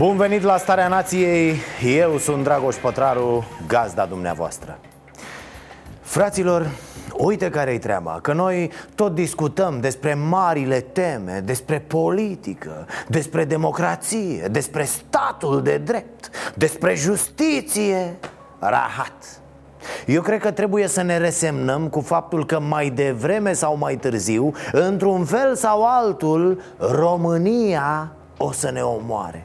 Bun venit la Starea Nației, eu sunt Dragoș Pătraru, gazda dumneavoastră. Fraților, uite care-i treaba, că noi tot discutăm despre marile teme, despre politică, despre democrație, despre statul de drept, despre justiție, rahat. Eu cred că trebuie să ne resemnăm cu faptul că mai devreme sau mai târziu, într-un fel sau altul, România o să ne omoare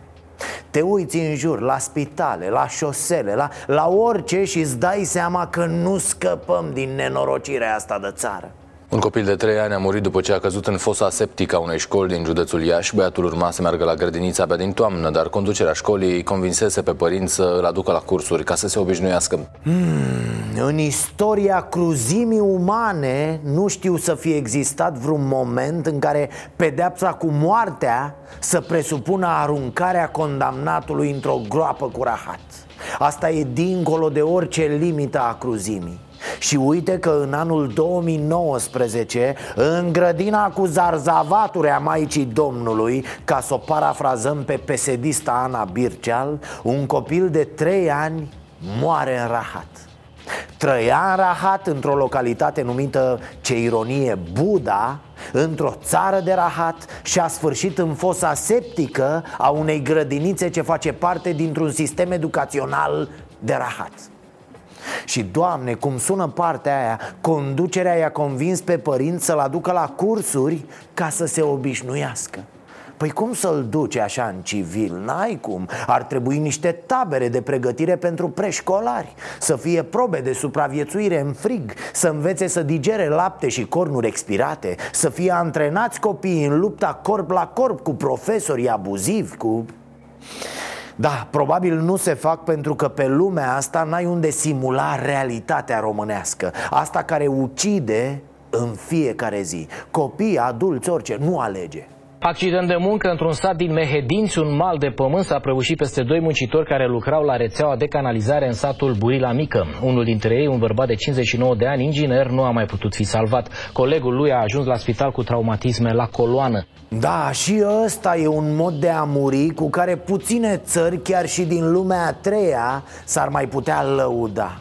te uiți în jur, la spitale, la șosele, la, la orice și îți dai seama că nu scăpăm din nenorocirea asta de țară un copil de 3 ani a murit după ce a căzut în fosa septică a unei școli din județul Iași. Băiatul urma să meargă la grădinița abia din toamnă, dar conducerea școlii convinsese pe părinți să îl aducă la cursuri ca să se obișnuiască. Hmm, în istoria cruzimii umane nu știu să fie existat vreun moment în care pedepsa cu moartea să presupună aruncarea condamnatului într-o groapă cu rahat. Asta e dincolo de orice limită a cruzimii. Și uite că în anul 2019 În grădina cu zarzavaturi a Maicii Domnului Ca să o parafrazăm pe pesedista Ana Birceal Un copil de 3 ani moare în rahat. Trăia în rahat într-o localitate numită, ce ironie, Buda Într-o țară de rahat și a sfârșit în fosa septică a unei grădinițe ce face parte dintr-un sistem educațional de rahat și, Doamne, cum sună partea aia Conducerea i-a convins pe părinți să-l aducă la cursuri Ca să se obișnuiască. Păi cum să-l duce așa în civil? N-ai cum. Ar trebui niște tabere de pregătire pentru preșcolari. Să fie probe de supraviețuire în frig Să învețe să digere lapte și cornuri expirate Să fie antrenați copiii în lupta corp la corp Cu profesorii abuzivi Cu... Da, probabil nu se fac pentru că pe lumea asta n-ai unde simula realitatea românească. Asta care ucide în fiecare zi. Copii, adulți, orice, nu alege Accident de muncă într-un sat din Mehedinți, un mal de pământ s-a prăbușit peste doi muncitori care lucrau la rețeaua de canalizare în satul Burila Mică. Unul dintre ei, un bărbat de 59 de ani, inginer, nu a mai putut fi salvat. Colegul lui a ajuns la spital cu traumatisme la coloană. Da, și ăsta e un mod de a muri cu care puține țări, chiar și din lumea a treia, s-ar mai putea lăuda.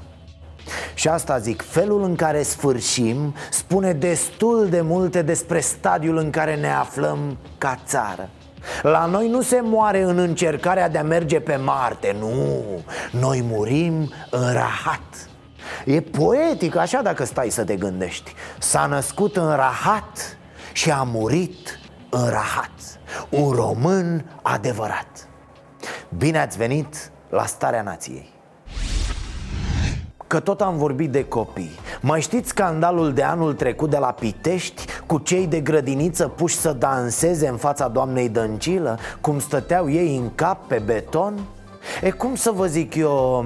Și asta zic, felul în care sfârșim spune destul de multe despre stadiul în care ne aflăm ca țară. La noi nu se moare în încercarea de a merge pe Marte, nu. Noi murim în rahat. E poetic așa dacă stai să te gândești. S-a născut în rahat și a murit în rahat. Un român adevărat. Bine ați venit la Starea Nației Că tot am vorbit de copii. Mai știți scandalul de anul trecut de la Pitești Cu cei de grădiniță puși să danseze în fața doamnei Dăncilă Cum stăteau ei în cap pe beton? E cum să vă zic eu,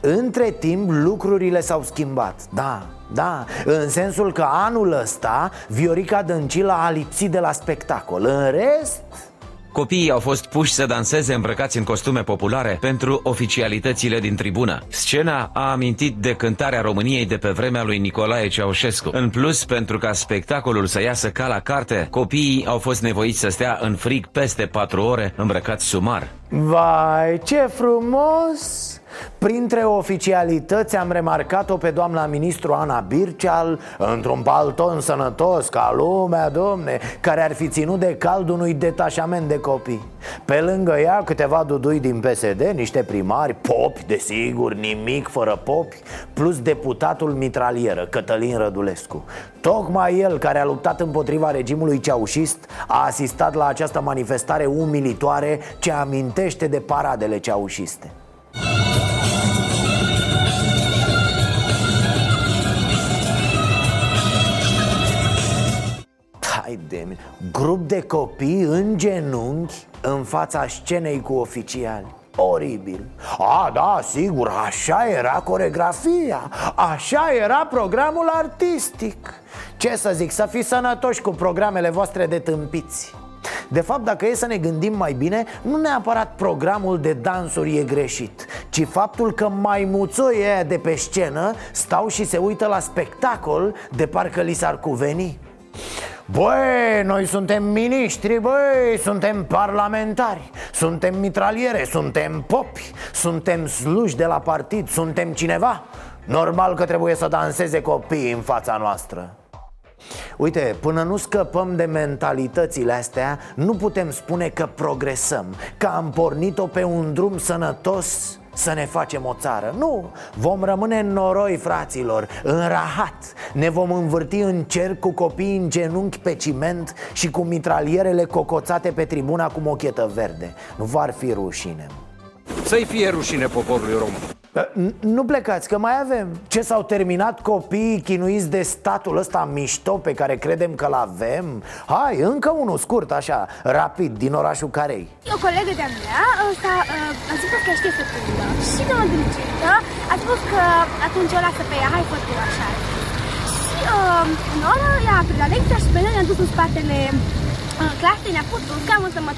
între timp lucrurile s-au schimbat, da, da În sensul că anul ăsta Viorica Dăncilă a lipsit de la spectacol. În rest, Copiii au fost puși să danseze îmbrăcați în costume populare pentru oficialitățile din tribună. Scena a amintit de cântarea României de pe vremea lui Nicolae Ceaușescu. În plus, pentru ca spectacolul să iasă ca la carte, copiii au fost nevoiți să stea în frig peste patru ore îmbrăcați sumar. Vai, ce frumos! Printre oficialități am remarcat-o pe doamna ministru Ana Birceal Într-un palton sănătos ca lumea, domne Care ar fi ținut de cald unui detașament de copii. Pe lângă ea câteva dudui din PSD, niște primari Popi, desigur, nimic fără popi Plus deputatul mitralieră, Cătălin Rădulescu. Tocmai el, care a luptat împotriva regimului ceaușist A asistat la această manifestare umilitoare Ce amintește de paradele ceaușiste Hai de mine. Grup de copii în genunchi în fața scenei cu oficiali. Oribil. A, da, sigur, așa era coregrafia. Așa era programul artistic. Ce să zic, să fiți sănătoși cu programele voastre de tâmpiți. De fapt, dacă e să ne gândim mai bine, nu neapărat programul de dansuri e greșit Ci faptul că maimuțoi aia de pe scenă stau și se uită la spectacol de parcă li s-ar cuveni Băi, noi suntem miniștri, băi, suntem parlamentari Suntem mitraliere, suntem popi Suntem sluși de la partid, suntem cineva. Normal că trebuie să danseze copiii în fața noastră Uite, până nu scăpăm de mentalitățile astea Nu putem spune că progresăm Că am pornit-o pe un drum sănătos să ne facem o țară. Nu, vom rămâne în noroi, fraților, în rahat. Ne vom învârti în cer cu copiii în genunchi pe ciment Și cu mitralierele cocoțate pe tribuna cu mochetă verde. Nu v-ar fi rușine. Să-i fie rușine poporului român nu plecați, că mai avem. Ce s-au terminat copiii chinuiți de statul ăsta mișto pe care credem că-l avem? Hai, încă unul scurt, așa, rapid, din orașul Carei. O colegă de-a mea ăsta, a zis că știe fătulă Și de mândricită a spus că atunci o lasă pe ea, hai fătulă, așa. Și uh, în oră ea a la lecția și pe noi ne-am dus în spatele uh, clasei, ne-a pus un scaun să mă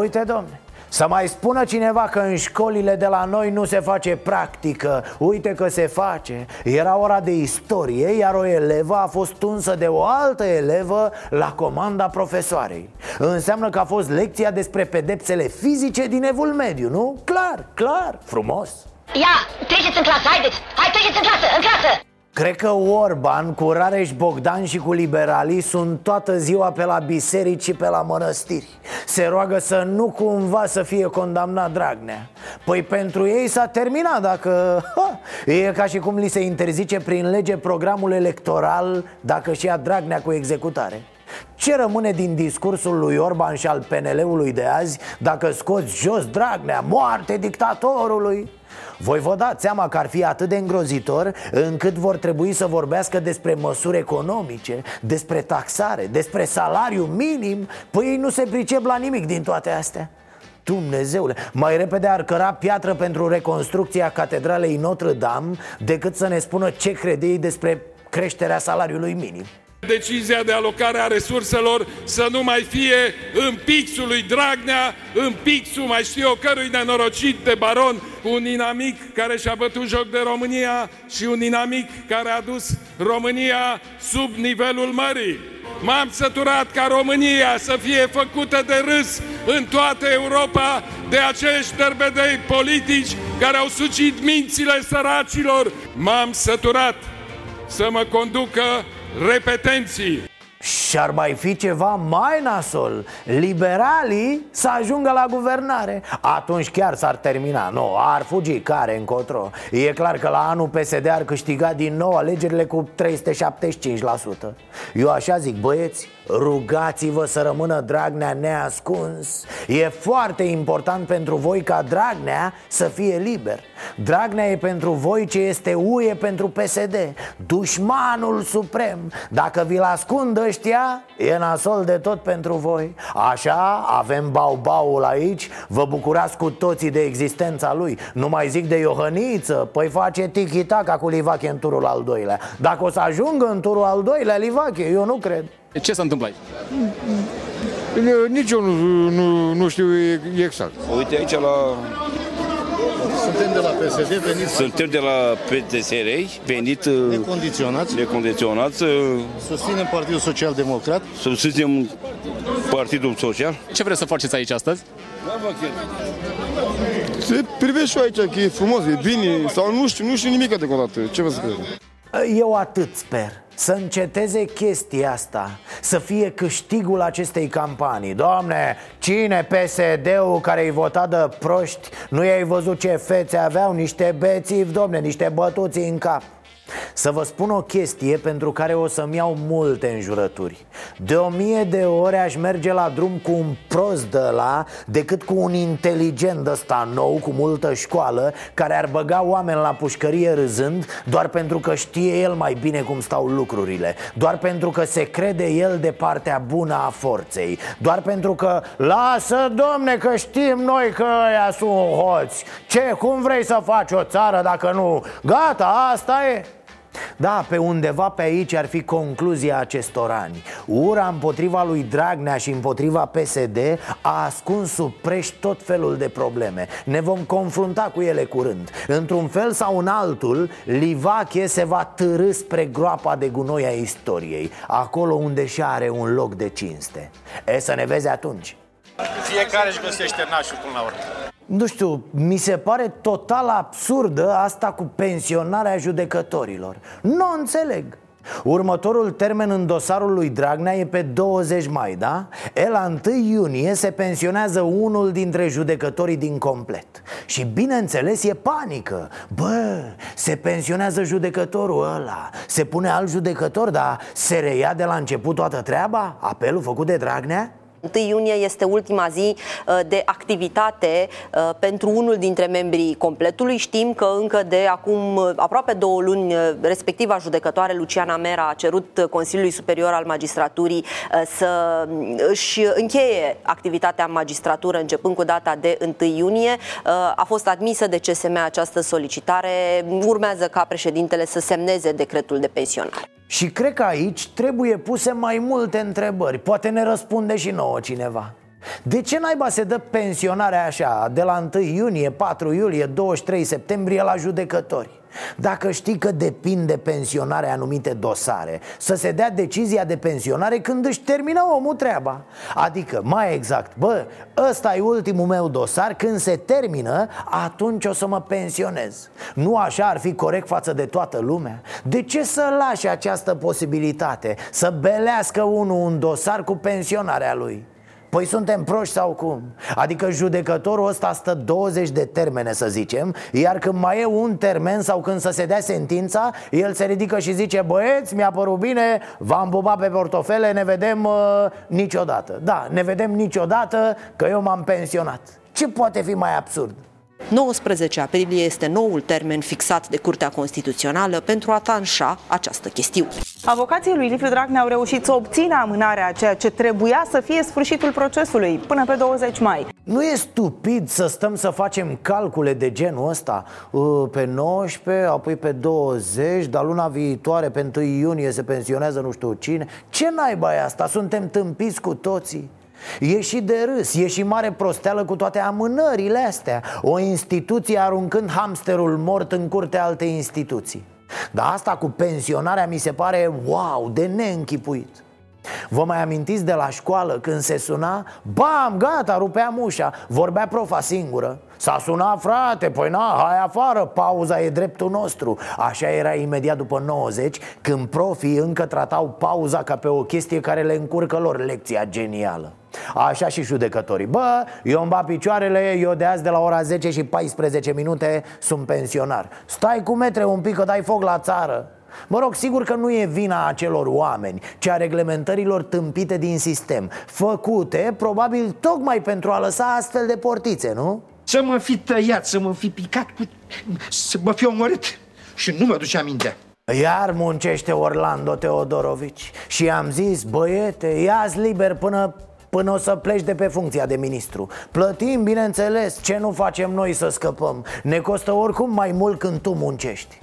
Uite, domne să mai spună cineva că în școlile de la noi nu se face practică Uite că se face Era ora de istorie, iar o elevă a fost tunsă de o altă elevă la comanda profesoarei Înseamnă că a fost lecția despre pedepsele fizice din evul mediu, nu? Clar, clar, frumos Ia, treceți în clasă, haideți! Hai, treceți în clasă, în clasă! Cred că Orban cu Rareș Bogdan și cu liberalii sunt toată ziua pe la biserici și pe la mănăstiri. Se roagă să nu cumva să fie condamnat Dragnea. Păi pentru ei s-a terminat dacă... Ha, e ca și cum li se interzice prin lege programul electoral dacă și ia Dragnea cu executare. Ce rămâne din discursul lui Orban și al PNL-ului de azi dacă scoți jos Dragnea, moarte dictatorului? Voi vă dați seama că ar fi atât de îngrozitor încât vor trebui să vorbească despre măsuri economice, despre taxare, despre salariu minim. Păi ei nu se pricep la nimic din toate astea. Dumnezeule, mai repede ar căra piatră pentru reconstrucția catedralei Notre-Dame Decât să ne spună ce crede ei despre creșterea salariului minim Decizia de alocare a resurselor să nu mai fie în pixul lui Dragnea, în pixul, mai știu eu, cărui nenorocit de baron, un inamic care și-a bătut joc de România și un inamic care a dus România sub nivelul mării. M-am săturat ca România să fie făcută de râs în toată Europa de acești derbedei politici care au sucit mințile săracilor. M-am săturat să mă conducă Repetente-se. Și ar mai fi ceva mai nasol. Liberalii să ajungă la guvernare. Atunci chiar s-ar termina. Nu, ar fugi care încotro. E clar că la anul PSD ar câștiga din nou alegerile cu 375% Eu așa zic, băieți Rugați-vă să rămână Dragnea neascuns. E foarte important pentru voi ca Dragnea să fie liber. Dragnea e pentru voi ce este UE pentru PSD Dușmanul suprem. Dacă vi-l ascund ăștia, e nasol de tot pentru voi. Așa, avem bau-baul aici Vă bucurați cu toții de existența lui. Nu mai zic de Iohăniță Păi face tiki-taka cu Livache în turul al doilea. Dacă o să ajungă în turul al doilea Livache, eu nu cred. Ce s-a întâmplat Nici eu nu, nu, nu știu exact. Uite aici la suntem de la PSD, venit... Suntem de la PTSR, venit... Uh, necondiționați. Necondiționați. Uh, susținem Partidul Social Democrat. Susținem Partidul Social. Ce vreți să faceți aici astăzi? Se privește și aici că e frumos, e bine, sau nu știu, nu știu nimic deocamdată. Ce vă să cred? Eu atât sper să înceteze chestia asta Să fie câștigul acestei campanii Doamne, cine PSD-ul care i vota de proști Nu i-ai văzut ce fețe aveau? Niște bețivi, domne, niște bătuți în cap Să vă spun o chestie pentru care o să-mi iau multe înjurături. De o mie de ore aș merge la drum cu un prost de la Decât cu un inteligent ăsta nou, cu multă școală Care ar băga oameni la pușcărie râzând Doar pentru că știe el mai bine cum stau lucrurile Doar pentru că se crede el de partea bună a forței Doar pentru că Lasă, domne, că știm noi că ăia sunt hoți. Ce, cum vrei să faci o țară dacă nu? Gata, asta e da, pe undeva pe aici ar fi concluzia acestor ani. Ura împotriva lui Dragnea și împotriva PSD a ascuns sub preș tot felul de probleme. Ne vom confrunta cu ele curând. Într-un fel sau în altul, Livache se va târâ spre groapa de gunoi a istoriei Acolo unde și are un loc de cinste. E să ne vezi atunci. Fiecare își găsește nașul până la urmă nu știu, mi se pare total absurdă asta cu pensionarea judecătorilor Nu o înțeleg Următorul termen în dosarul lui Dragnea e pe 20 mai, da? El la 1 iunie se pensionează unul dintre judecătorii din complet Și bineînțeles e panică Bă, se pensionează judecătorul ăla Se pune alt judecător, dar se reia de la început toată treaba? Apelul făcut de Dragnea? 1 iunie este ultima zi uh, de activitate uh, pentru unul dintre membrii completului. Știm că încă de acum uh, aproape două luni, respectiva judecătoare Luciana Mera a cerut Consiliului Superior al Magistraturii să își încheie activitatea în magistratură începând cu data de 1 iunie. A fost admisă de CSM această solicitare. Urmează ca președintele să semneze decretul de pensionare. Și cred că aici trebuie puse mai multe întrebări. Poate ne răspunde și nouă cineva. De ce naiba se dă pensionarea așa De la 1 iunie, 4 iulie, 23 septembrie la judecători dacă știi că depinde pensionarea anumite dosare Să se dea decizia de pensionare când își termină omul treaba Adică, mai exact, bă, ăsta e ultimul meu dosar Când se termină, atunci o să mă pensionez Nu așa ar fi corect față de toată lumea? De ce să lași această posibilitate? Să belească unul un dosar cu pensionarea lui? Păi suntem proști sau cum? Adică judecătorul ăsta stă 20 de termene să zicem Iar când mai e un termen sau când să se dea sentința El se ridică și zice Băieți, mi-a părut bine, v-am bubat pe portofele, ne vedem uh, niciodată Da, ne vedem niciodată că eu m-am pensionat Ce poate fi mai absurd? 19 aprilie este noul termen fixat de Curtea Constituțională pentru a tanșa această chestiune. Avocații lui Liviu Dragnea au reușit să obțină amânarea a ceea ce trebuia să fie sfârșitul procesului până pe 20 mai. Nu e stupid să stăm să facem calcule de genul ăsta uh, Pe 19, apoi pe 20, dar luna viitoare, pe 1 iunie se pensionează nu știu cine Ce naiba e asta? Suntem tâmpiți cu toții E și de râs, e și mare prosteală cu toate amânările astea. O instituție aruncând hamsterul mort în curtea alte instituții. Dar asta cu pensionarea mi se pare wow, de neînchipuit. Vă mai amintiți de la școală când se suna? Bam, gata, rupeam ușa. Vorbea profa singură. S-a sunat frate, păi na, hai afară, pauza e dreptul nostru. Așa era imediat după 90 Când profii încă tratau pauza ca pe o chestie care le încurcă lor lecția genială Așa și judecătorii. Bă, eu îmi bat picioarele, eu de azi de la ora 10 și 14 minute sunt pensionar. Stai cu metre un pic că dai foc la țară. Mă rog, sigur că nu e vina acelor oameni, ci a reglementărilor tâmpite din sistem Făcute, probabil, tocmai pentru a lăsa astfel de portițe, nu? Să mă fi tăiat, să mă fi picat, cu... să mă fi omorât. Și nu mă duce aminte. Iar muncește Orlando Teodorovici. Și am zis, băiete, ia liber până până o să pleci de pe funcția de ministru. Plătim, bineînțeles, ce nu facem noi să scăpăm. Ne costă oricum mai mult când tu muncești.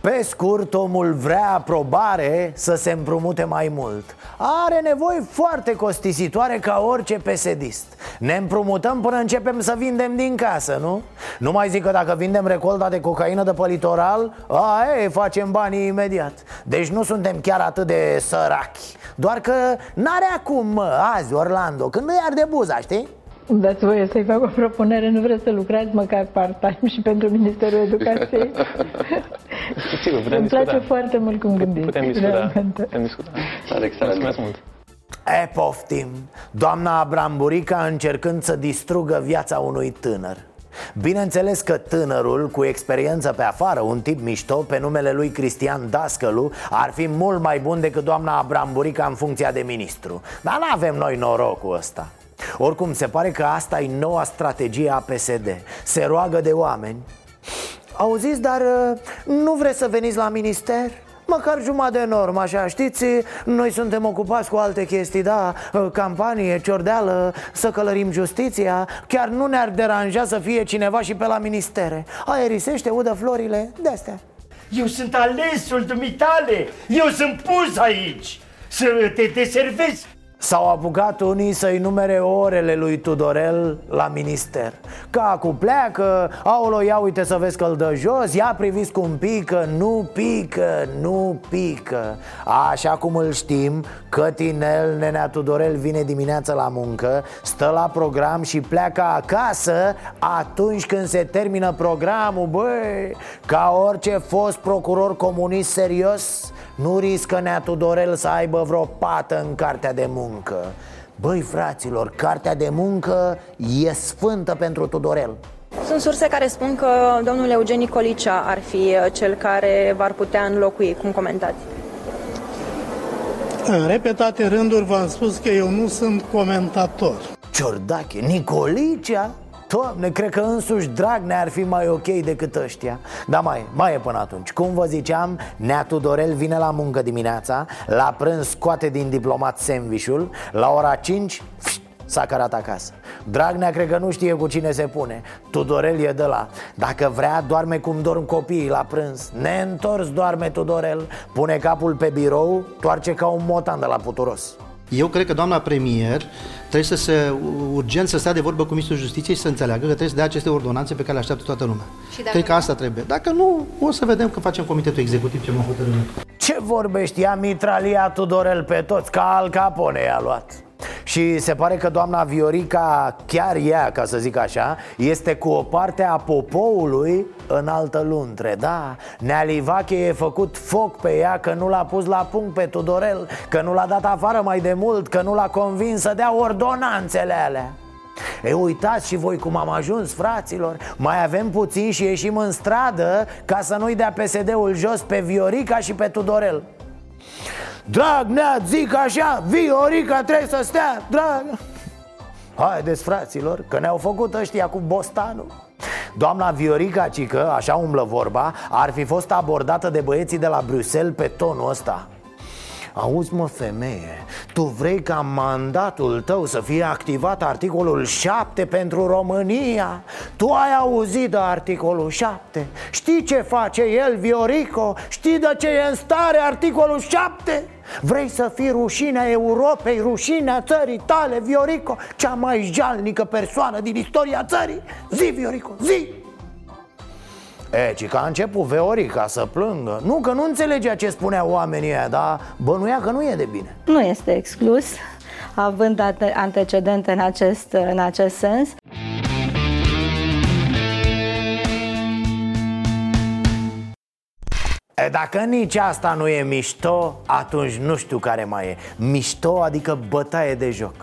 Pe scurt, omul vrea aprobare să se împrumute mai mult Are nevoie foarte costisitoare ca orice pesedist Ne împrumutăm până începem să vindem din casă, nu? Nu mai zic că dacă vindem recolta de cocaină de pe litoral A, e, facem banii imediat Deci nu suntem chiar atât de sărachi Doar că n-are acum, mă, azi, Orlando, când nu i-ar de buza, știi? Îmi dați voie să-i fac o propunere, nu vreți să lucrați măcar part-time și pentru Ministerul Educației? Sigur, putem Îmi discuta. place foarte mult cum gândiți. Putem discuta. realmente. Putem discuta. Tare excelent. Mulțumesc mult. E, poftim Doamna Abramburica încercând să distrugă viața unui tânăr Bineînțeles că tânărul, cu experiență pe afară, un tip mișto, pe numele lui Cristian Dascălu Ar fi mult mai bun decât doamna Abramburica în funcția de ministru Dar nu avem noi norocul ăsta oricum, se pare că asta e noua strategie a PSD Se roagă de oameni. Auziți, dar uh, nu vreți să veniți la minister? Măcar jumătate de normă, așa, știți? Noi suntem ocupați cu alte chestii, da? Uh, campanie, ciordeală, să călărim justiția. Chiar nu ne-ar deranja să fie cineva și pe la ministere. Aerisește, udă florile, de-astea. Eu sunt alesul dumitale, eu sunt pus aici să te deservesc S-au apucat unii să-i numere orele lui Tudorel la minister. Cacu pleacă, aolo, ia uite să vezi că îl dă jos Ia priviți cum pică, nu pică, nu pică. Așa cum îl știm, Cătinel, nenea Tudorel vine dimineața la muncă Stă la program și pleacă acasă atunci când se termină programul Băi, ca orice fost procuror comunist serios nu riscă Nea Tudorel să aibă vreo pată în cartea de muncă Băi, fraților, cartea de muncă e sfântă pentru Tudorel sunt surse care spun că domnul Eugeni Colicea ar fi cel care v-ar putea înlocui. Cum comentați? În repetate rânduri v-am spus că eu nu sunt comentator. Ciordache, Nicolicea? Doamne, cred că însuși Dragnea ar fi mai ok decât ăștia. Dar mai, mai e până atunci. Cum vă ziceam, Nea Tudorel vine la muncă dimineața La prânz scoate din diplomat sandvișul La ora 5 s-a cărat acasă. Dragnea cred că nu știe cu cine se pune. Tudorel e de la. Dacă vrea, doarme cum dorm copiii la prânz. Neîntors doarme Tudorel. Pune capul pe birou, toarce ca un motan de la puturos eu cred că doamna premier trebuie să se urgent să stea de vorbă cu Ministrul Justiției și să înțeleagă că trebuie să dea aceste ordonanțe pe care le așteaptă toată lumea. Și dacă cred că asta trebuie. Dacă nu, o să vedem că facem comitetul executiv ce mă hotărâm. Ce vorbești? Ea mitralia Tudorel pe toți, ca Al Capone i-a luat. Și se pare că doamna Viorica, chiar ea, ca să zic așa Este cu o parte a popoului în altă luntre Da, Nea Livache e făcut foc pe ea că nu l-a pus la punct pe Tudorel Că nu l-a dat afară mai de mult, că nu l-a convins să dea ordonanțele alea. E, uitați și voi cum am ajuns, fraților. Mai avem puțin și ieșim în stradă Ca să nu-i dea PSD-ul jos pe Viorica și pe Tudorel Dragnea, zic așa, Viorica trebuie să stea, drag. Haideți fraților, că ne-au făcut ăștia cu bostanul. Doamna Viorica Cică, așa umblă vorba, ar fi fost abordată de băieții de la Bruxelles pe tonul ăsta Auzi mă femeie, tu vrei ca mandatul tău să fie activat articolul 7 pentru România? Tu ai auzit de articolul 7? Știi ce face el, Viorico? Știi de ce e în stare articolul 7? Vrei să fii rușinea Europei, rușinea țării tale, Viorico? Cea mai jalnică persoană din istoria țării? Zi, Viorico, zi! E, ci că a început Veorica să plângă. Nu că nu înțelegea ce spunea oamenii ăia Dar bănuia că nu e de bine. Nu este exclus Având antecedente în acest, în acest sens. E, dacă nici asta nu e mișto, atunci nu știu care mai e. Mișto adică bătaie de joc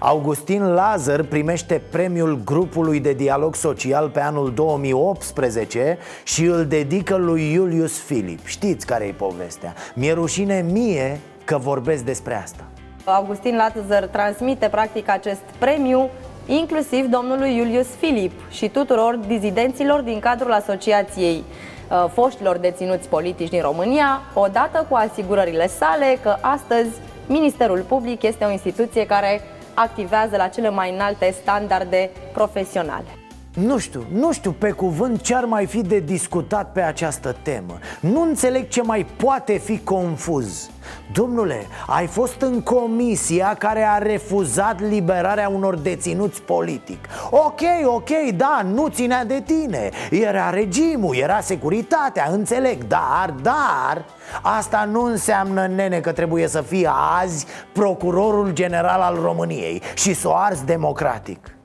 Augustin Lazar primește premiul grupului de dialog social pe anul 2018 și îl dedică lui Iulius Filip. Știți care e povestea. Mi-e rușine mie că vorbesc despre asta. Augustin Lazar transmite practic acest premiu inclusiv domnului Iulius Filip și tuturor dizidenților din cadrul asociației uh, foștilor deținuți politici din România, odată cu asigurările sale că astăzi Ministerul Public este o instituție care activează la cele mai înalte standarde profesionale. Nu știu, nu știu pe cuvânt ce ar mai fi de discutat pe această temă. Nu înțeleg ce mai poate fi confuz. Domnule, ai fost în comisia care a refuzat liberarea unor deținuți politic. Ok, ok, da, nu ținea de tine. Era regimul, era securitatea, înțeleg Dar, dar, asta nu înseamnă, nene, că trebuie să fie azi procurorul general al României Și să o arzi democratic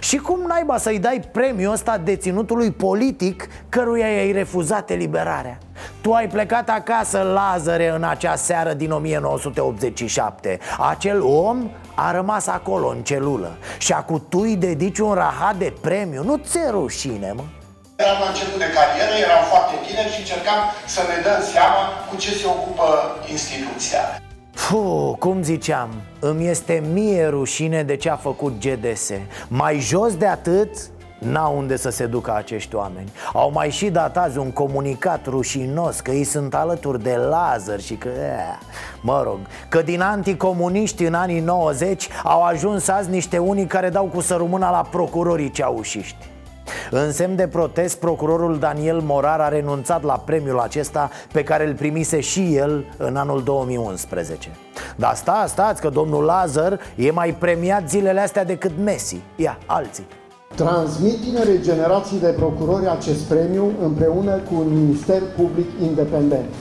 Și cum naiba să-i dai premiul ăsta deținutului politic căruia i-ai refuzat eliberarea? Tu ai plecat acasă, Lazare, în acea seară din 1987 Acel om a rămas acolo, în celulă Și acum tu îi dedici un rahat de premiu Nu ți-e rușine, mă? Eram la început de carieră, eram foarte tineri și încercam să ne dăm seama cu ce se ocupă instituția. Puh, cum ziceam, îmi este mie rușine de ce a făcut GDS Mai jos de atât, N-au unde să se ducă acești oameni. Au mai și dat azi un comunicat rușinos Că ei sunt alături de Lazar și că... Ea, mă rog, că din anticomuniști în anii 90 Au ajuns azi niște unii care dau cu sărumâna la procurorii ceaușiști în semn de protest, procurorul Daniel Morar a renunțat la premiul acesta pe care îl primise și el în anul 2011 Dar sta, stați că domnul Lazar e mai premiat zilele astea decât Messi. Ia, alții. Transmit tinerei generații de procurori acest premiu împreună cu un minister public independent.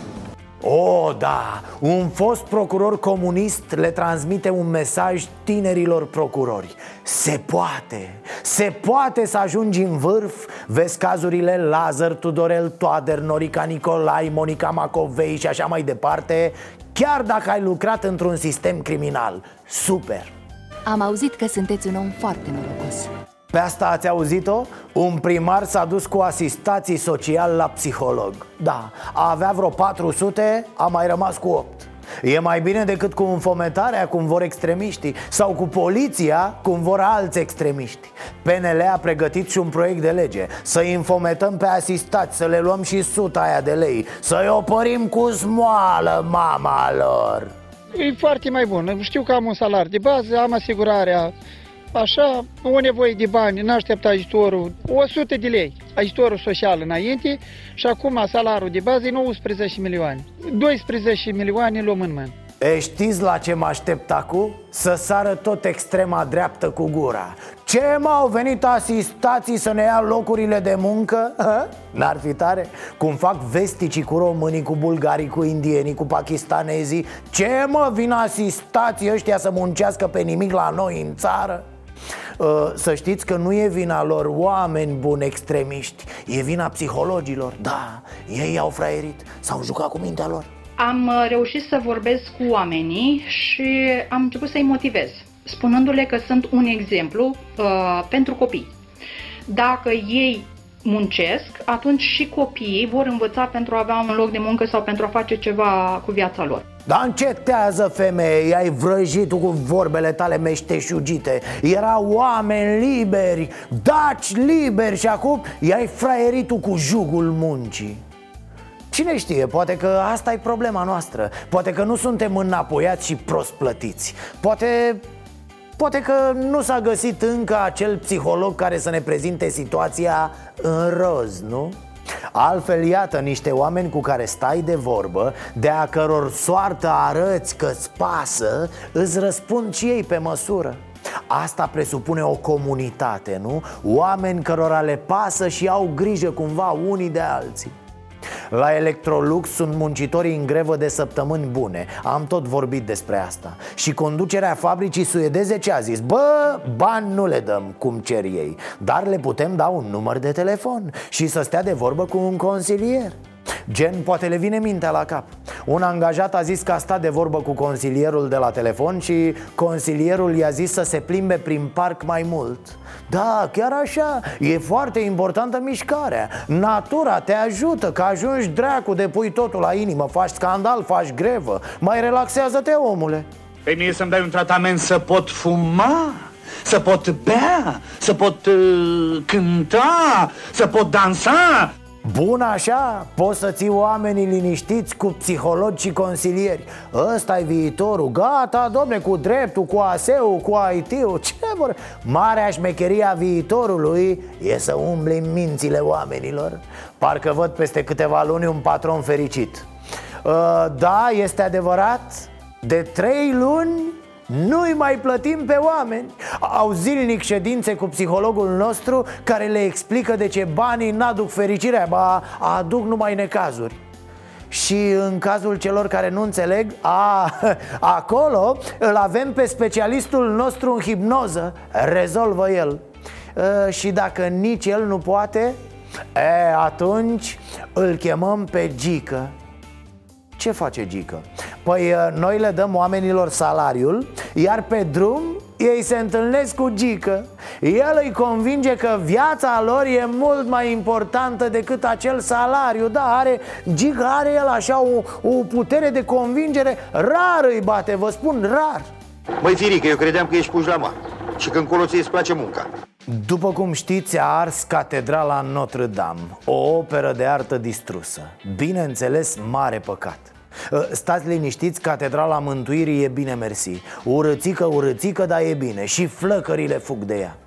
O, da, un fost procuror comunist le transmite un mesaj tinerilor procurori. Se poate, se poate să ajungi în vârf. Vezi cazurile Lazar, Tudorel Toader, Norica Nicolai, Monica Macovei și așa mai departe Chiar dacă ai lucrat într-un sistem criminal. Super! Am auzit că sunteți un om foarte norocos pe asta ați auzit-o? Un primar s-a dus cu asistații social la psiholog. Da, a avea vreo 400, a mai rămas cu 8 E mai bine decât cu înfometarea, cum vor extremiștii Sau cu poliția, cum vor alți extremiști. PNL a pregătit și un proiect de lege. Să înfometăm pe asistați, să le luăm și suta aia de lei. Să-i opărim cu smoală, mama lor. E foarte mai bun. Știu că am un salar de bază, am asigurarea Așa, o nevoie de bani, n-așteaptă ajutorul, 100 de lei, ajutorul social înainte și acum salariul de bază e 19 milioane. 12 milioane luăm în mână. E, știți la ce mă aștept acum? Să sară tot extrema dreaptă cu gura Ce m au venit asistații să ne ia locurile de muncă? N-ar fi tare? Cum fac vesticii cu românii, cu bulgarii, cu indienii, cu pakistanezii Ce mă vin asistații ăștia să muncească pe nimic la noi în țară? Uh, să știți că nu e vina lor oameni buni extremiști. E vina psihologilor. Da, ei au fraierit S-au jucat cu mintea lor. Am uh, reușit să vorbesc cu oamenii și am început să-i motivez Spunându-le că sunt un exemplu uh, pentru copii. Dacă ei muncesc, atunci și copiii vor învăța pentru a avea un loc de muncă sau pentru a face ceva cu viața lor. Dar încetează femeie, ai vrăjit cu vorbele tale meșteșugite. Erau oameni liberi, daci liberi și acum i-ai fraierit cu jugul muncii. Cine știe, poate că asta e problema noastră. Poate că nu suntem înapoiați și prost plătiți. Poate Poate că nu s-a găsit încă acel psiholog care să ne prezinte situația în roz, nu? Altfel, iată niște oameni cu care stai de vorbă De a căror soartă arăți că-ți pasă Îți răspund și ei pe măsură Asta presupune o comunitate, nu? Oameni cărora le pasă și au grijă cumva unii de alții la Electrolux sunt muncitorii în grevă de săptămâni bune. Am tot vorbit despre asta. Și conducerea fabricii suedeze ce a zis? Bă, bani nu le dăm cum cer ei. Dar le putem da un număr de telefon Și să stea de vorbă cu un consilier Gen, poate le vine mintea la cap. Un angajat a zis că a stat de vorbă cu consilierul de la telefon Și consilierul i-a zis să se plimbe prin parc mai mult. Da, chiar așa, e foarte importantă mișcarea. Natura te ajută, că ajungi dracu de pui totul la inimă Faci scandal, faci grevă. Mai relaxează-te, omule. Pe mie să-mi dai un tratament să pot fuma să pot bea, să pot uh, cânta, să pot dansa Bun așa, poți să ții oamenii liniștiți cu psihologi și consilieri. Ăsta e viitorul, gata, domne, cu dreptul, cu ASEU, cu IT-ul Ce vor? Marea șmecherie a viitorului e să umbli în mințile oamenilor. Parcă văd peste câteva luni un patron fericit. Uh, Da, este adevărat, de trei luni nu-i mai plătim pe oameni. Au zilnic ședințe cu psihologul nostru Care le explică de ce banii n-aduc fericirea Ba, aduc numai necazuri. Și în cazul celor care nu înțeleg a, Acolo îl avem pe specialistul nostru în hipnoză. Rezolvă el. Uh, Și dacă nici el nu poate E, atunci îl chemăm pe Gică ce face Gică? Păi noi le dăm oamenilor salariul Iar pe drum ei se întâlnesc cu Gică. El îi convinge că viața lor e mult mai importantă decât acel salariu. Da, are, Gică are el așa o, o putere de convingere. Rar îi bate, vă spun, rar. Băi, Firică, eu credeam că ești puși la mare Și că încolo ți-i place munca după cum știți, a ars Catedrala Notre-Dame O operă de artă distrusă. Bineînțeles, mare păcat. Ă, stați liniștiți, Catedrala Mântuirii e bine mersi. Urățică, urățică, dar e bine Și flăcările fug de ea.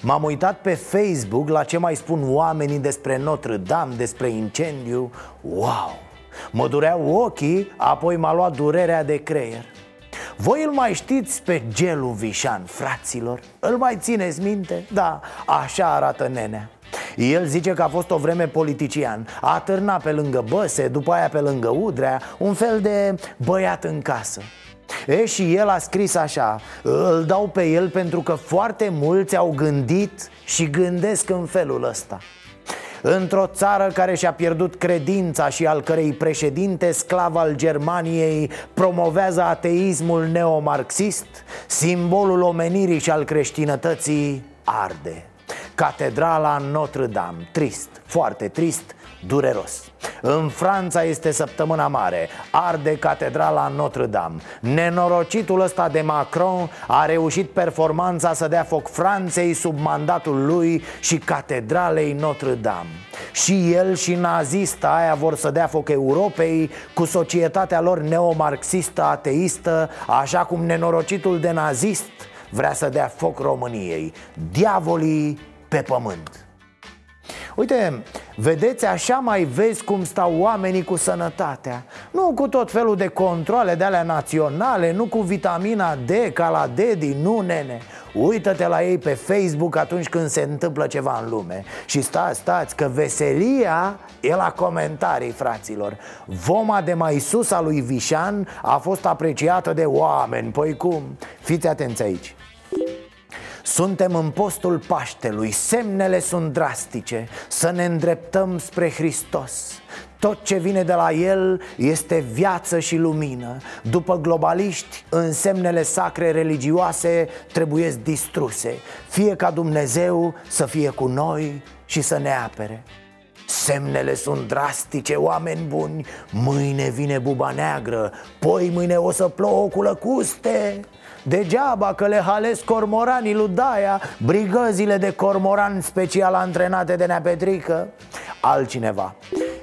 M-am uitat pe Facebook la ce mai spun oamenii despre Notre-Dame, despre incendiu. Wow! Mă dureau ochii, apoi m-a luat durerea de creier voi îl mai știți pe Gelu Vișan, fraților? Îl mai țineți minte? Da, așa arată nenea el zice că a fost o vreme politician A târnat pe lângă Băse, după aia pe lângă Udrea Un fel de băiat în casă E, și el a scris așa Îl dau pe el pentru că foarte mulți au gândit și gândesc în felul ăsta Într-o țară care și-a pierdut credința și al cărei președinte sclav al Germaniei promovează ateismul neomarxist, simbolul omenirii și al creștinătății arde. Catedrala Notre-Dame, trist, foarte trist, dureros. În Franța este săptămâna mare Arde catedrala Notre-Dame. Nenorocitul ăsta de Macron a reușit performanța să dea foc Franței sub mandatul lui și catedralei Notre-Dame. Și el și nazista aia vor să dea foc Europei cu societatea lor neomarxistă ateistă Așa cum nenorocitul de nazist vrea să dea foc României. Diavolii pe pământ Uite, vedeți, așa mai vezi cum stau oamenii cu sănătatea. Nu cu tot felul de controle de alea naționale Nu cu vitamina D ca la Dedi, nu nene. Uită-te la ei pe Facebook atunci când se întâmplă ceva în lume. Și stați, stați, că veselia e la comentarii, fraților. Voma de mai sus a lui Vișan a fost apreciată de oameni. Păi cum? Fiți atenți aici suntem în postul Paștelui, semnele sunt drastice Să ne îndreptăm spre Hristos. Tot ce vine de la el este viață și lumină. După globaliști, însemnele sacre religioase trebuie distruse. Fie ca Dumnezeu să fie cu noi și să ne apere. Semnele sunt drastice, oameni buni. Mâine vine buba neagră Poi mâine o să plouă cu lăcuste Degeaba că le hales cormoranii lui Daia Brigăzile de cormoran special antrenate de Neapetrică Altcineva.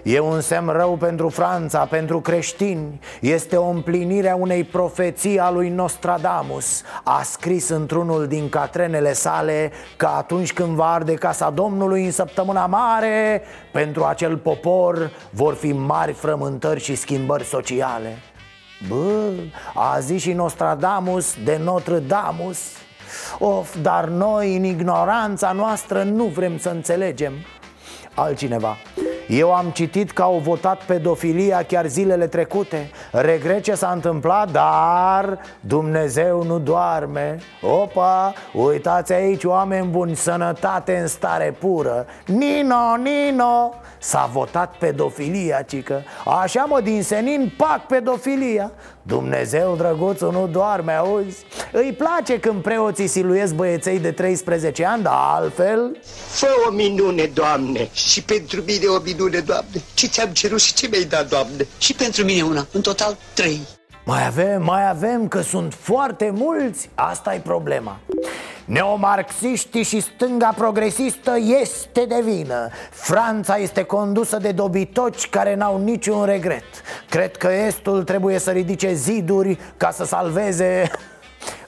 E un semn rău pentru Franța, pentru creștini. Este o împlinire a unei profeții a lui Nostradamus. A scris într-unul din catrenele sale Că atunci când va arde casa Domnului în săptămâna mare Pentru acel popor vor fi mari frământări și schimbări sociale Bă, a zis și Nostradamus de Notre-Damus. Of, dar noi în ignoranța noastră nu vrem să înțelegem. Altcineva. Eu am citit că au votat pedofilia chiar zilele trecute. Regret ce s-a întâmplat, dar Dumnezeu nu doarme. Opa, uitați aici oameni buni, sănătate în stare pură. Nino, Nino S-a votat pedofilia, cică. Așa mă, din senin, pac pedofilia. Dumnezeu drăguțul nu doarme, auzi? Îi place când preoții siluiesc băieței de 13 ani, dar altfel... Fă o minune, Doamne, și pentru mine o minune, Doamne. Ce ți-am cerut și ce mi-ai dat, Doamne? Și pentru mine una, în total trei Mai avem, mai avem, că sunt foarte mulți. Asta e problema. Neomarxiștii și stânga progresistă este de vină. Franța este condusă de dobitoci care n-au niciun regret. Cred că Estul trebuie să ridice ziduri ca să salveze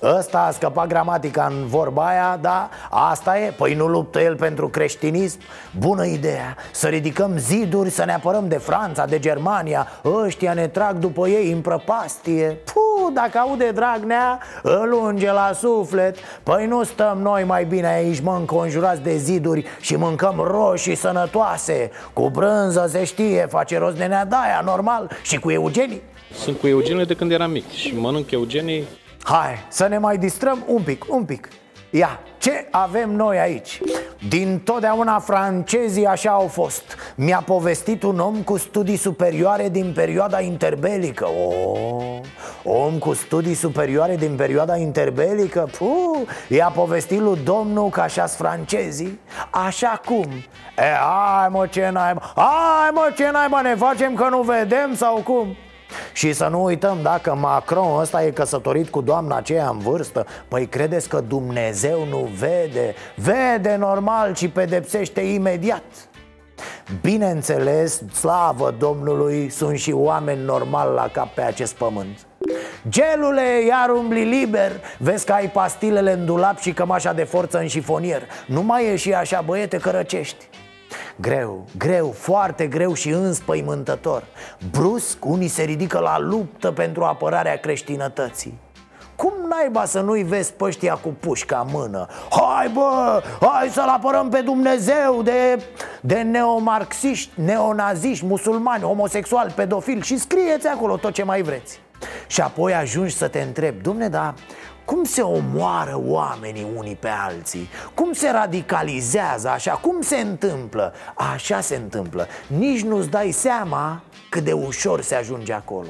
Ăsta a scăpat gramatica în vorba aia, da? Asta e? Păi nu luptă el pentru creștinism? Bună ideea, să ridicăm ziduri, să ne apărăm de Franța, de Germania. Ăștia ne trag după ei în prăpastie. Puh, dacă aude Dragnea, îl unge la suflet. Păi nu stăm noi mai bine aici, mă, înconjurați de ziduri și mâncăm roșii sănătoase. Cu brânză se știe, face rost de neadaia, normal, și cu Eugenii. Sunt cu Eugenie de când eram mic și mănânc Eugenii Hai, să ne mai distrăm un pic, un pic Ia, ce avem noi aici? Din totdeauna francezii așa au fost Mi-a povestit un om cu studii superioare din perioada interbelică oh, Om cu studii superioare din perioada interbelică Puh, I-a povestit lui domnul că așa francezii Așa cum? E, hai mă ce naiba Hai mă ce naiba ne facem că nu vedem sau cum? Și să nu uităm, dacă Macron ăsta e căsătorit cu doamna aceea în vârstă Păi credeți că Dumnezeu nu vede? Vede normal și pedepsește imediat. Bineînțeles, slavă Domnului, sunt și oameni normali la cap pe acest pământ. Gelule, iar umbli liber Vezi că ai pastilele în dulap și cămașa de forță în șifonier. Nu mai e și așa, băiete, că răcești Greu, greu, foarte greu și înspăimântător. Brusc, unii se ridică la luptă pentru apărarea creștinătății. Cum naiba să nu-i vezi pe ăștia cu pușca în mână? Hai bă, hai să-L apărăm pe Dumnezeu de, de neomarxiști, neonaziști, musulmani, homosexuali, pedofili Și scrieți acolo tot ce mai vreți. Și apoi ajungi să te întrebi, Dumne, dar cum se omoară oamenii unii pe alții? Cum se radicalizează așa? Cum se întâmplă? Așa se întâmplă Nici nu-ți dai seama cât de ușor se ajunge acolo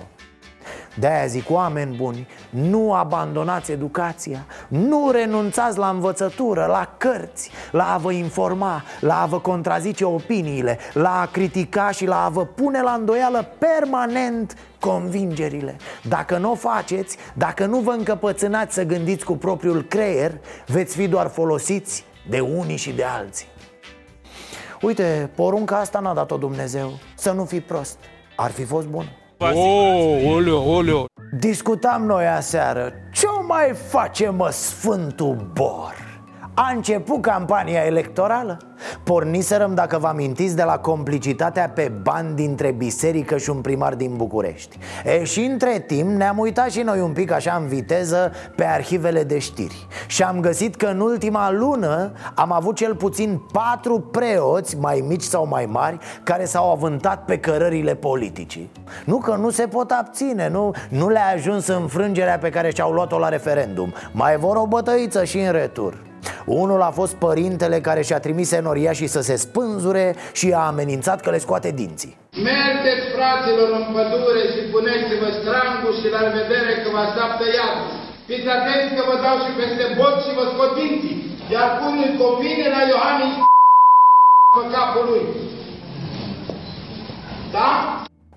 de-aia zic, oameni buni, nu abandonați educația Nu renunțați la învățătură, la cărți La a vă informa, la a vă contrazice opiniile La a critica și la a vă pune la îndoială permanent convingerile. Dacă nu o faceți, dacă nu vă încăpățânați să gândiți cu propriul creier Veți fi doar folosiți de unii și de alții. Uite, porunca asta n-a dat-o Dumnezeu Să nu fii prost. Ar fi fost bun Oh, oleo, oleo Discutam noi aseară Ce o mai face mă Sfântul Bor? A început campania electorală? Porniserăm, dacă vă amintiți, de la complicitatea pe bani dintre biserică și un primar din București. E, și între timp ne-am uitat și noi un pic așa în viteză pe arhivele de știri. Și am găsit că în ultima lună am avut cel puțin patru preoți, mai mici sau mai mari Care s-au avântat pe cărările politicii. Nu că nu se pot abține, nu, nu le-a ajuns înfrângerea pe care și-au luat-o la referendum. Mai vor o bătăiță și în retur unul a fost părintele care și-a trimis enoriașii să se spânzure și a amenințat că le scoate dinții Mergeți, fraților, în pădure și puneți-vă strangul și la revedere că vă așteaptă iad. Fiți atenți că vă dau și peste bot și vă scot dinții. Iar cum îi convine la Iohannis pe capul lui. Da?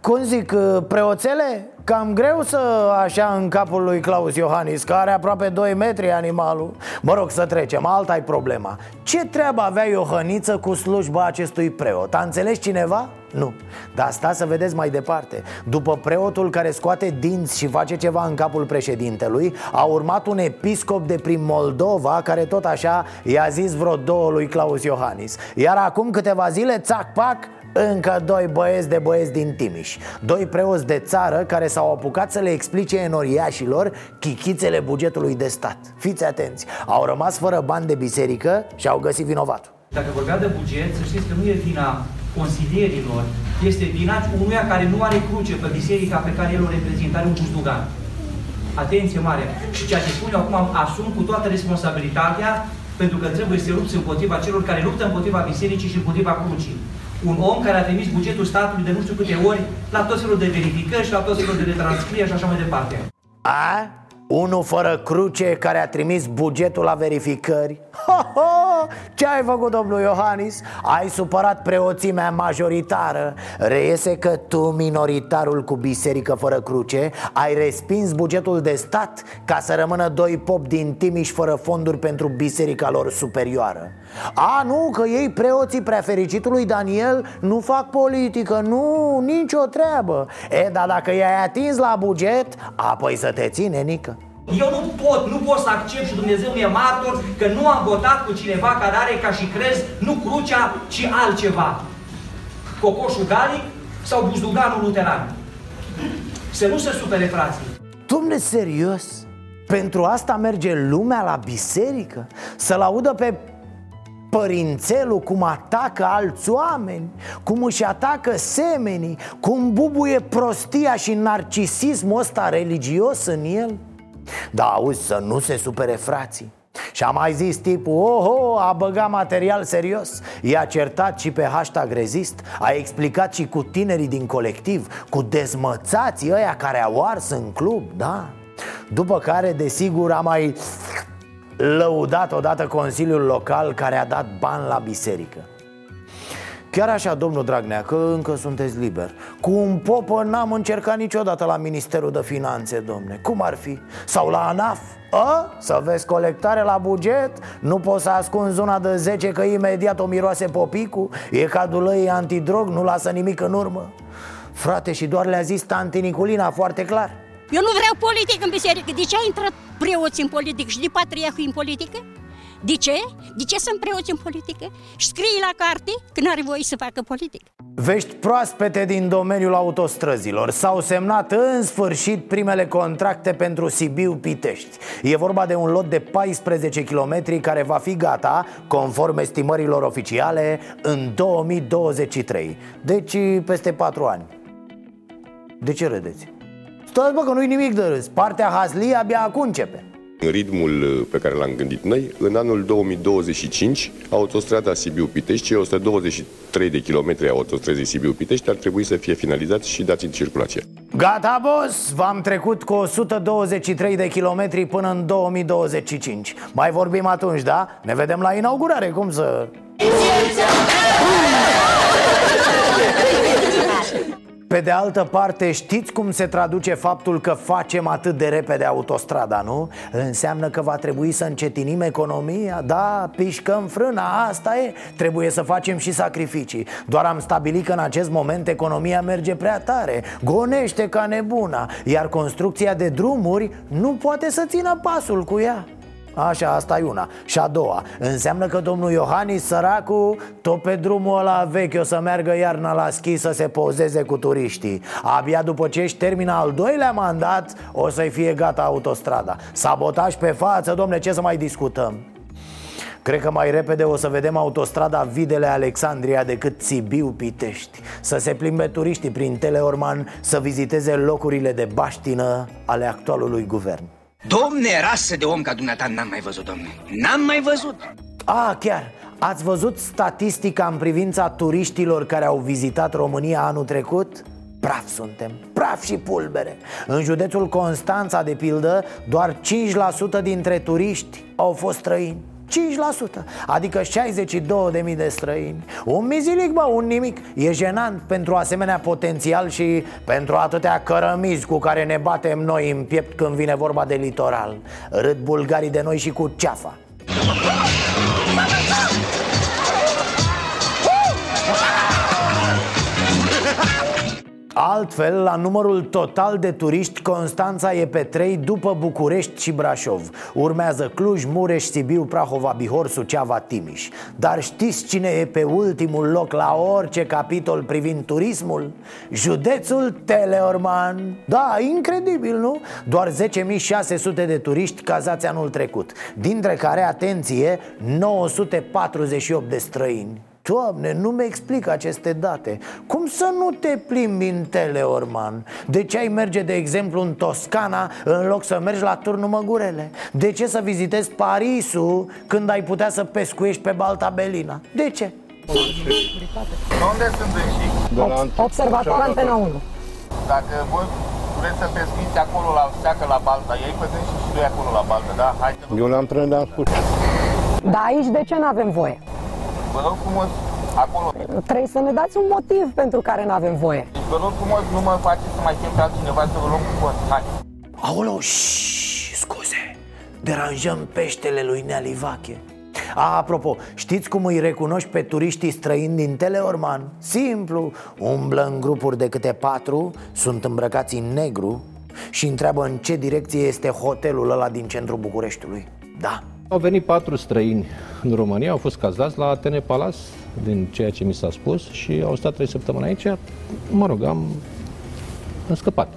Cum zic, preoțele? Cam greu să așa în capul lui Claus Iohannis Că are aproape 2 metri animalul. Mă rog să trecem, alta e problema. Ce treabă avea Iohăniță cu slujba acestui preot? A înțeles cineva? Nu, dar asta să vedeți mai departe. După preotul care scoate dinți și face ceva în capul președintelui A urmat un episcop de prin Moldova Care tot așa i-a zis vreo două lui Claus Iohannis. Iar acum câteva zile, țac-pac, încă doi băieți de băieți din Timiș. Doi preoți de țară care s-au apucat să le explice enoriașilor chichițele bugetului de stat. Fiți atenți, au rămas fără bani de biserică și au găsit vinovatul. Dacă vorbea de buget, să știți că nu e vina consilierilor Este vina unuia care nu are cruce pe biserica pe care el o reprezintă, are un bustugan Atenție mare! Și ceea ce spun eu acum asum cu toată responsabilitatea pentru că trebuie să lupți împotriva celor care luptă împotriva bisericii și împotriva crucii un om care a trimis bugetul statului de nu știu câte ori la tot felul de verificări și la tot felul de retranscrieri și așa mai departe. A? Unul fără cruce care a trimis bugetul la verificări ho, ho! Ce ai făcut, domnul Iohannis? Ai supărat preoțimea majoritară. Reiese că tu, minoritarul cu biserică fără cruce Ai respins bugetul de stat Ca să rămână doi pop din Timiș fără fonduri pentru biserica lor superioară. A, nu, că ei preoții prea fericitului Daniel Nu fac politică, nu, nicio treabă. E, dar dacă i-ai atins la buget Apoi să te ține, Nică eu nu pot, nu pot să accept și Dumnezeu mi-e martor că nu am votat cu cineva care are ca și crez nu crucea, ci altceva. Cocoșul galic sau buzduganul luteran. Să nu se supere frații. Domne, serios? Pentru asta merge lumea la biserică? Să-l audă pe părințelul cum atacă alți oameni Cum își atacă semenii Cum bubuie prostia și narcisismul ăsta religios în el? Da, auzi, să nu se supere frații. Și a mai zis tipul, oho, a băgat material serios. I-a certat și pe hashtag rezist A explicat și cu tinerii din colectiv Cu dezmățații ăia care au ars în club, da? După care, desigur, a mai lăudat odată Consiliul Local care a dat bani la biserică Chiar așa, domnul Dragnea, că încă sunteți liber Cu un popă n-am încercat niciodată la Ministerul de Finanțe, domne Cum ar fi? Sau la ANAF? A? Să vezi colectare la buget? Nu poți să ascunzi zona de 10 că imediat o miroase popicu? E cadul ei antidrog, nu lasă nimic în urmă Frate, și doar le-a zis tanti Niculina foarte clar Eu nu vreau politică în biserică De ce a intrat preoții în politică și de patriarhii în politică? De ce? De ce sunt preoți în politică? Și scrie la carte că nu are voie să facă politică. Vești proaspete din domeniul autostrăzilor S-au semnat în sfârșit primele contracte pentru Sibiu-Pitești E vorba de un lot de 14 km care va fi gata, conform estimărilor oficiale, în 2023 Deci peste 4 ani De ce râdeți? Stați bă că nu-i nimic de râs Partea Hasli abia acum începe în ritmul uh, pe care l-am gândit noi, în anul 2025, autostrada Sibiu-Pitești, cei 123 de kilometri a autostrăzii Sibiu-Pitești ar trebui să fie finalizați și dați în circulație. Gata, boss! V-am trecut cu 123 de kilometri până în 2025 Mai vorbim atunci, da? Ne vedem la inaugurare, cum să... Pe de altă parte, știți cum se traduce faptul că facem atât de repede autostrada, nu? Înseamnă că va trebui să încetinim economia? Da, pișcăm frâna, asta e. Trebuie să facem și sacrificii. Doar am stabilit că în acest moment economia merge prea tare. Gonește ca nebuna. Iar construcția de drumuri nu poate să țină pasul cu ea Așa, asta e una. Și a doua, înseamnă că domnul Iohannis, săracu, tot pe drumul ăla vechi o să meargă iarna la schi să se pozeze cu turiștii. Abia după ce își termină al doilea mandat, o să-i fie gata autostrada. Sabotaj pe față, domne, ce să mai discutăm? Cred că mai repede o să vedem autostrada Videle Alexandria decât Sibiu-Pitești Să se plimbe turiștii prin Teleorman Să viziteze locurile de baștină ale actualului guvern Domne, rasă de om ca dumneata n-am mai văzut, domne. N-am mai văzut. A, chiar, ați văzut statistica în privința turiștilor care au vizitat România anul trecut? Praf suntem, praf și pulbere. În județul Constanța, de pildă, doar 5% dintre turiști au fost străini 5%, adică 62.000 de străini. Un mizilic, bă, un nimic. E jenant pentru asemenea potențial și pentru atâtea cărămizi cu care ne batem noi în piept când vine vorba de litoral. Râd bulgarii de noi și cu ceafa Altfel, la numărul total de turiști, Constanța e pe 3 după București și Brașov Urmează Cluj, Mureș, Sibiu, Prahova, Bihor, Suceava, Timiș Dar știți cine e pe ultimul loc la orice capitol privind turismul? Județul Teleorman Da, incredibil, nu? Doar 10.600 de turiști cazați anul trecut Dintre care, atenție, 948 de străini Doamne, nu mi explic aceste date Cum să nu te plimbi în Teleorman? De ce ai merge, de exemplu, în Toscana În loc să mergi la Turnul Măgurele? De ce să vizitezi Parisul Când ai putea să pescuiești pe Balta Belina? De ce? Unde sunt înși? Observator Antena 1. Dacă voi vreți să pescuiți acolo la seacă la Balta, ei pe și și noi acolo la Balta, da? Hai să... Eu l-am prendat cu... Dar aici de ce nu avem voie? Vă rog frumos, acolo. Trebuie să ne dați un motiv pentru care nu avem voie. Deci vă rog frumos, nu mă faceți să mai chem pe altcineva să vă luăm cu post. Hai. Aolo, șșș, scuze Deranjăm peștele lui Nealivache a, apropo, știți cum îi recunoști pe turiștii străini din Teleorman? Simplu, umblă în grupuri de câte patru, sunt îmbrăcați în negru și întreabă în ce direcție este hotelul ăla din centrul Bucureștiului Da, au venit patru străini în România, au fost cazați la Atene Palace, din ceea ce mi s-a spus, și au stat trei săptămâni aici. Mă rog, am, am scăpat.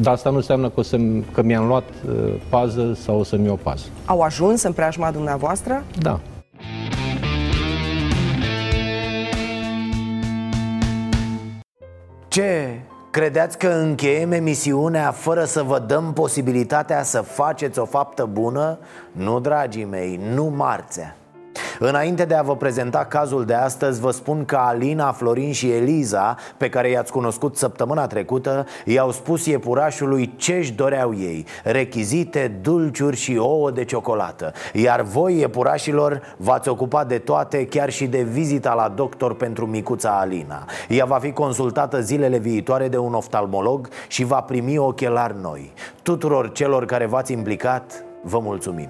Dar asta nu înseamnă că, o să, că mi-am luat uh, pază sau o să-mi iau pază. Au ajuns în preajma dumneavoastră? Da. Ce Credeți că încheiem emisiunea fără să vă dăm posibilitatea să faceți o faptă bună? Nu, dragii mei, nu marțea Înainte de a vă prezenta cazul de astăzi, vă spun că Alina, Florin și Eliza, pe care i-ați cunoscut săptămâna trecută, i-au spus iepurașului ce-și doreau ei Rechizite, dulciuri și ouă de ciocolată. Iar voi, iepurașilor, v-ați ocupat de toate, chiar și de vizita la doctor pentru micuța Alina. Ea va fi consultată zilele viitoare de un oftalmolog și va primi ochelari noi. Tuturor celor care v-ați implicat, vă mulțumim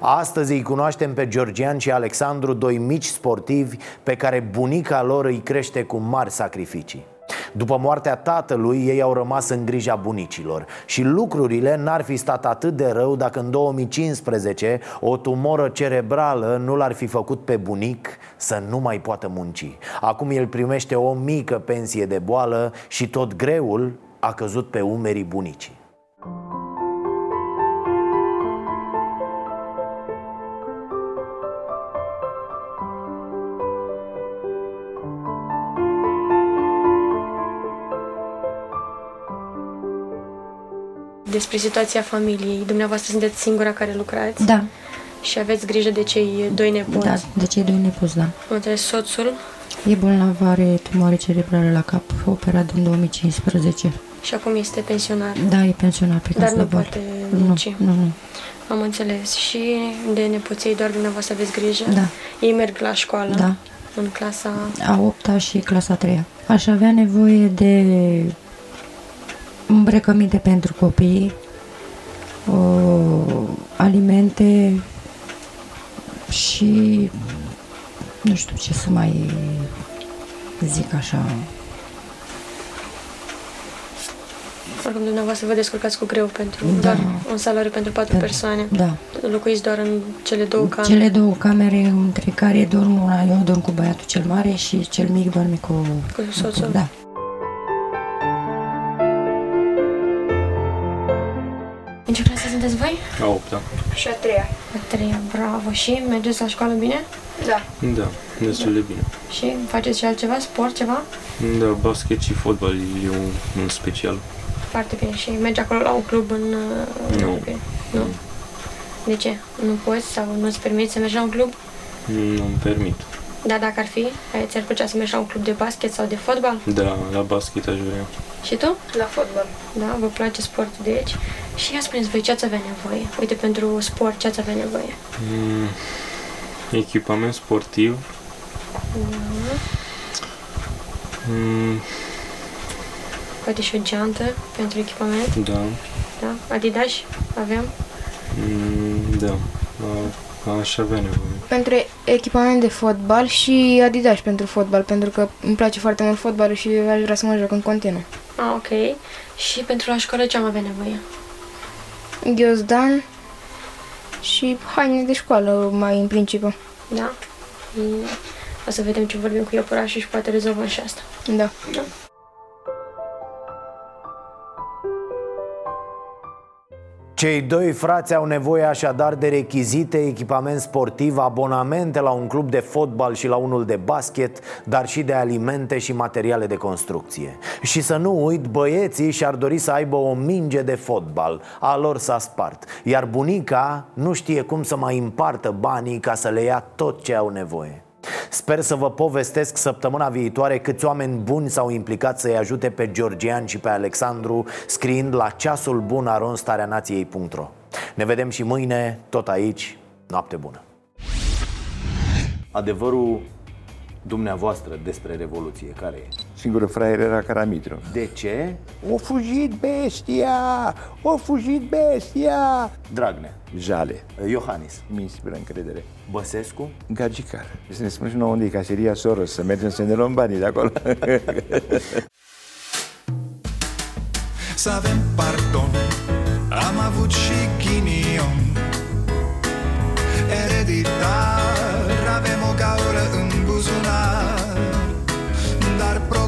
Astăzi îi cunoaștem pe Georgian și Alexandru, doi mici sportivi pe care bunica lor îi crește cu mari sacrificii. După moartea tatălui, ei au rămas în grija bunicilor Și lucrurile n-ar fi stat atât de rău dacă în 2015 o tumoră cerebrală nu l-ar fi făcut pe bunic să nu mai poată munci Acum el primește o mică pensie de boală și tot greul a căzut pe umerii bunicii despre situația familiei. Dumneavoastră sunteți singura care lucrați? Da. Și aveți grijă de cei doi nepoți? Da, de cei doi nepoți, da. Între soțul? E bolnav, are tumoare cerebrală la cap, operat în 2015. Și acum este pensionar? Da, e pensionar pe Dar nu poate munci? Nu, nu, nu. Am înțeles. Și de nepoței doar dumneavoastră aveți grijă? Da. Ei merg la școală? Da. În clasa... A 8 și clasa 3 Aș avea nevoie de îmbrăcăminte pentru copii, o, alimente și nu știu ce să mai zic așa. Oricum, dumneavoastră vă descurcați cu greu pentru Da. doar un salariu pentru patru Da. persoane. Da. Locuiți doar în cele două camere. Cele două camere între care dorm una, eu dorm cu băiatul cel mare și cel mic dorme cu... Cu soțul? Da. Ce clasă sunteți voi? A opta. Și a treia. A treia, bravo. Și mergeți la școală bine? Da. Da, destul de bine. Și faceți și altceva? Sport, ceva? Da, basket și fotbal e un, un special. Foarte bine. Și mergi acolo la un club în... uh, Nu. Nu? De ce? Nu poți sau nu-ți permiți să mergi la un club? Nu-mi permit. Da, dacă ar fi, ți-ar plăcea să mergi la un club de basket sau de fotbal? Da, la basket aș vrea. Și tu? La fotbal. Da, vă place sportul de aici? Și ia spuneți voi ce ați avea nevoie. Uite, pentru sport ce ați avea nevoie? Mm, echipament sportiv. Da. Mm, Poate și o geantă pentru echipament. da. Da? Adidas avem? Mm, da. A, aș avea nevoie. Pentru echipament de fotbal și Adidas pentru fotbal, pentru că îmi place foarte mult fotbalul și aș vrea să mă joc în continuu. Ah, ok. Și pentru la școală ce am avea nevoie? Ghiozdan și haine de școală mai în principiu. Da? Mm, O să vedem ce vorbim cu iepurașul și poate rezolvăm și asta. Da. da. Cei doi frați au nevoie așadar de rechizite, echipament sportiv, abonamente la un club de fotbal și la unul de basket, dar și de alimente și materiale de construcție. Și să nu uit, băieții și-ar dori să aibă o minge de fotbal, a lor s-a spart, iar bunica nu știe cum să mai împartă banii ca să le ia tot ce au nevoie. Sper să vă povestesc săptămâna viitoare câți oameni buni s-au implicat să-i ajute pe Georgian și pe Alexandru scriind la ceasul bun aronstareanației.ro Ne vedem și mâine, tot aici, noapte bună! Adevărul dumneavoastră despre Revoluție, care e? Singurul fraier era Caramitru. De ce? O fugit bestia! O fugit bestia! Dragnea Jale. Iohannis Mi inspiră încredere. Băsescu? Gagicar. Să ne spune și nouă unde e caseria Soros, să mergem să ne luăm banii de acolo. Să avem pardon Am avut și ghinion Ereditar Avem o gaură în